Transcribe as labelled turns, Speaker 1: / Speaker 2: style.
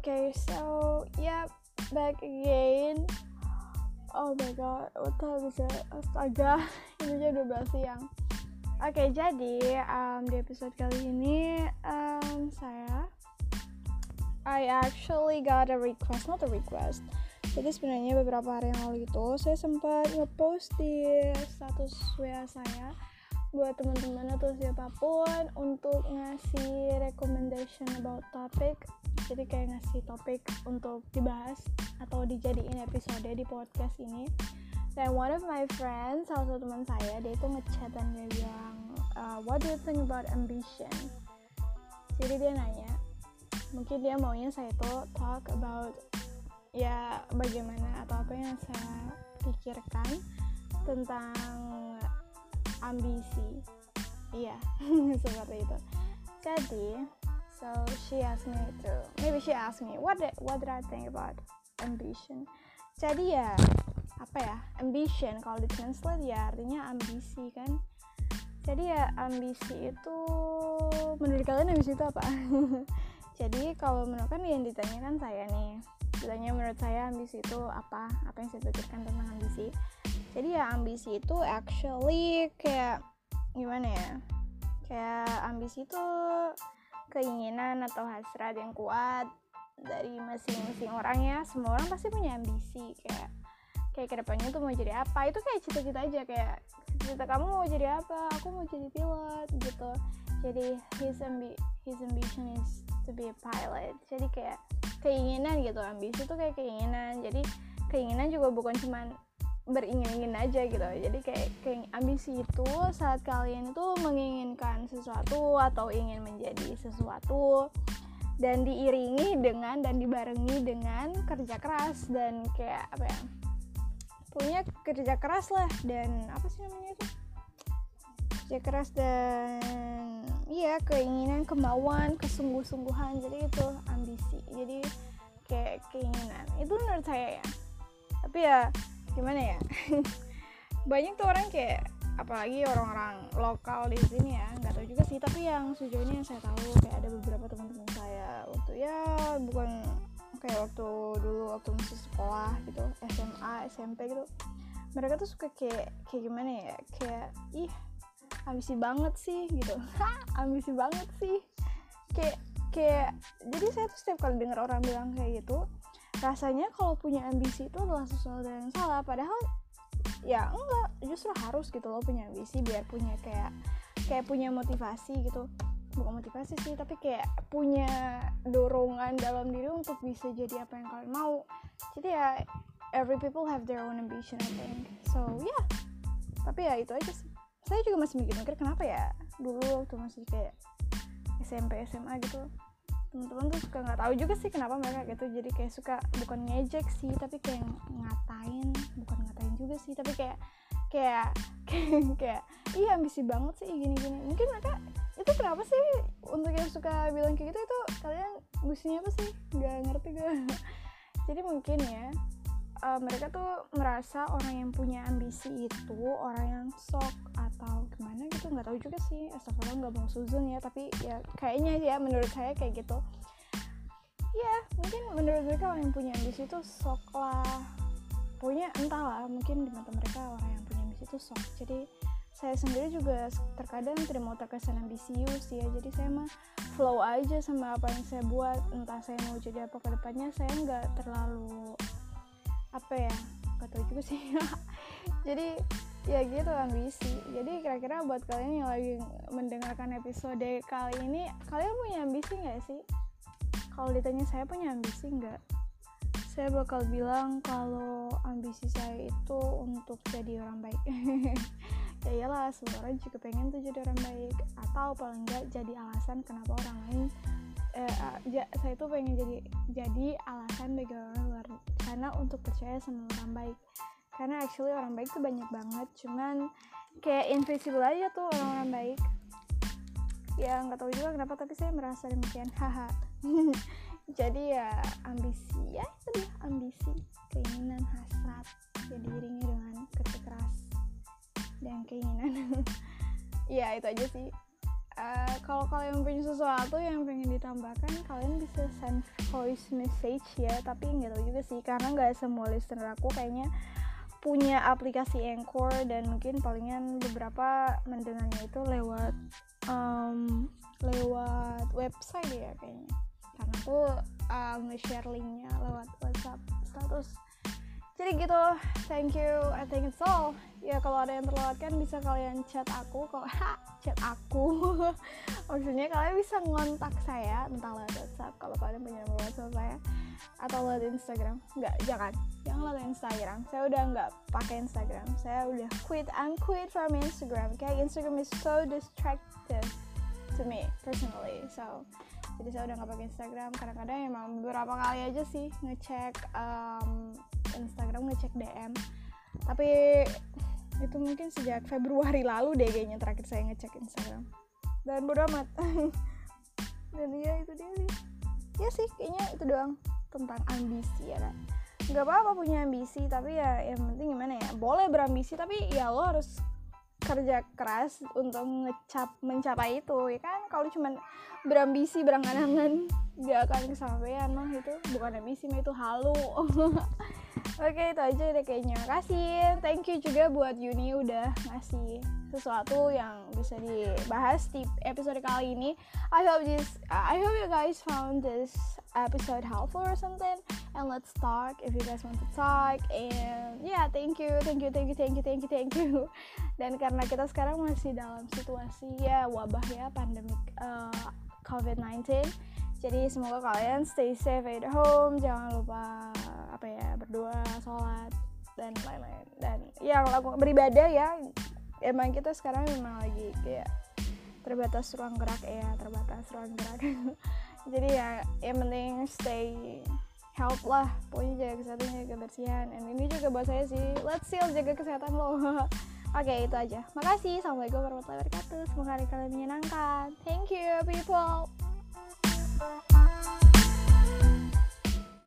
Speaker 1: Okay, so yep, back again. Oh my god, what time is it? Astaga, ini aja 12 siang. Oke, okay, jadi um, di episode kali ini um, saya I actually got a request, not a request. Jadi sebenarnya beberapa hari yang lalu itu saya sempat ngepost di status WA saya buat teman-teman atau siapa pun untuk ngasih recommendation about topic. Jadi kayak ngasih topik untuk dibahas atau dijadiin episode di podcast ini. Dan one of my friends salah satu teman saya dia itu ngechat dan dia bilang uh, what do you think about ambition? Jadi dia nanya mungkin dia maunya saya itu talk about ya bagaimana atau apa yang saya pikirkan tentang ambisi. Iya seperti itu. Jadi so she asked me to maybe she asked me what did, what did I think about ambition? Jadi ya apa ya ambition kalau di translate ya artinya ambisi kan? Jadi ya ambisi itu menurut kalian ambisi itu apa? Jadi kalau menurut kan yang ditanyakan saya nih ditanya menurut saya ambisi itu apa? Apa yang saya pikirkan tentang ambisi jadi ya ambisi itu actually kayak gimana ya? Kayak ambisi itu keinginan atau hasrat yang kuat dari masing-masing orang ya. Semua orang pasti punya ambisi kayak kayak ke depannya tuh mau jadi apa. Itu kayak cita-cita aja kayak cita kamu mau jadi apa aku mau jadi pilot gitu. Jadi his ambi his ambition is to be a pilot. Jadi kayak keinginan gitu ambisi tuh kayak keinginan. Jadi keinginan juga bukan cuman beringin-ingin aja gitu. Jadi kayak, kayak ambisi itu saat kalian itu menginginkan sesuatu atau ingin menjadi sesuatu dan diiringi dengan dan dibarengi dengan kerja keras dan kayak apa ya punya kerja keras lah dan apa sih namanya itu? Kerja keras dan iya keinginan kemauan kesungguh-sungguhan. Jadi itu ambisi. Jadi kayak keinginan. Itu menurut saya ya. Tapi ya gimana ya? Banyak tuh orang kayak apalagi orang-orang lokal di sini ya nggak tahu juga sih tapi yang sejauh ini yang saya tahu kayak ada beberapa teman-teman saya waktu ya bukan kayak waktu dulu waktu masih sekolah gitu SMA SMP gitu mereka tuh suka kayak kayak gimana ya kayak ih ambisi banget sih gitu. Ambisi banget sih. Kayak kayak jadi saya tuh setiap kali dengar orang bilang kayak gitu rasanya kalau punya ambisi itu adalah sesuatu yang salah padahal ya enggak justru harus gitu loh punya ambisi biar punya kayak kayak punya motivasi gitu. Bukan motivasi sih tapi kayak punya dorongan dalam diri untuk bisa jadi apa yang kalian mau. Jadi ya every people have their own ambition I think. So yeah tapi ya itu aja sih. Saya juga masih mikir-mikir kenapa ya dulu waktu masih kayak SMP SMA gitu teman-teman tuh suka nggak tahu juga sih kenapa mereka gitu. Jadi kayak suka bukan ngejek sih tapi kayak ngatain. Bukan ngatain juga sih tapi kayak kayak kayak, kayak iya ambisi banget sih gini gini mungkin mereka itu kenapa sih untuk yang suka bilang kayak gitu itu kalian ambisinya apa sih? Nggak ngerti gue jadi mungkin ya uh, mereka tuh merasa orang yang punya ambisi itu orang yang sok atau gimana gitu nggak tahu juga sih. Astagfirullah nggak mau suzun ya tapi ya kayaknya ya menurut saya kayak gitu. Ya mungkin menurut mereka orang yang punya ambisi itu sok lah. Punya entahlah mungkin di mata mereka orang yang punya ambisi itu sok. Jadi saya sendiri juga terkadang tidak mau terkesan ambisius ya. Jadi saya mah flow aja sama apa yang saya buat. Entah saya mau jadi apa ke depannya saya nggak terlalu apa ya gak tau juga sih. Jadi ya gitu ambisi. Jadi kira-kira buat kalian yang lagi mendengarkan episode kali ini kalian punya ambisi nggak sih? Kalau ditanya saya punya ambisi nggak saya bakal bilang kalau ambisi saya itu untuk jadi orang baik. Ya iyalah semua orang juga pengen tuh jadi orang baik. Atau paling enggak jadi alasan kenapa orang lain eh, ja, saya tuh pengen jadi jadi alasan bagi orang luar sana untuk percaya sama orang baik. Karena actually orang baik tuh banyak banget cuman kayak invisible aja tuh orang-orang baik. Ya nggak tahu juga kenapa tapi saya merasa demikian haha. Jadi ya ambisi ya itu dia ambisi keinginan hasrat yang diiringi dengan kerja keras dan keinginan. Ya itu aja sih uh, kalau kalian punya sesuatu yang pengen ditambahkan kalian bisa send voice message ya. Tapi nggak tahu juga sih karena nggak semua listener aku kayaknya punya aplikasi Anchor dan mungkin palingan beberapa mendengarnya itu lewat um, lewat website ya kayaknya. Karena aku uh, nge-share linknya lewat WhatsApp. Status jadi gitu thank you I think it's all. Ya kalau ada yang terlewatkan bisa kalian chat aku kalau chat aku. Maksudnya kalian bisa ngontak saya entah lewat WhatsApp kalau kalian punya nomor WhatsApp saya atau lewat Instagram. Nggak jangan. Jangan lewat Instagram. Saya udah nggak pakai Instagram. Saya udah quit I'm quit from Instagram. Kayak Instagram is so distracted to me personally. So jadi saya udah nggak pakai Instagram. Kadang-kadang emang beberapa kali aja sih ngecek um, Instagram ngecek DM tapi itu mungkin sejak Februari lalu deh kayaknya terakhir saya ngecek Instagram. Dan bodo amat. Dan ya itu dia sih. Ya sih kayaknya itu doang tentang ambisi ya kan nggak apa-apa punya ambisi tapi ya yang penting gimana ya boleh berambisi tapi ya lo harus kerja keras untuk ngecap mencapai itu ya kan? Kalau cuma berambisi berangan-angan gak akan kesampaian mah itu bukan ambisi mah itu halu Oke itu aja deh kayaknya. Kasih Thank you juga buat Yuni udah ngasih sesuatu yang bisa dibahas di episode kali ini. I hope this I hope you guys found this episode helpful or something. And let's talk if you guys want to talk. And yeah thank you thank you thank you thank you thank you thank you. Dan karena kita sekarang masih dalam situasi ya wabah ya pandemik uh, COVID-19 jadi semoga kalian stay safe at home jangan lupa apa ya berdoa sholat dan lain-lain. Dan yang lakukan beribadah ya emang kita sekarang memang lagi kayak terbatas ruang gerak ya terbatas ruang gerak. Jadi ya yang penting stay help lah pokoknya jaga kesehatan jaga kebersihan. Dan ini juga buat saya sih let's still jaga kesehatan lo Oke okay, itu aja. Makasih. Assalamualaikum warahmatullahi wabarakatuh. Semoga hari kalian menyenangkan. Thank you people Thank you.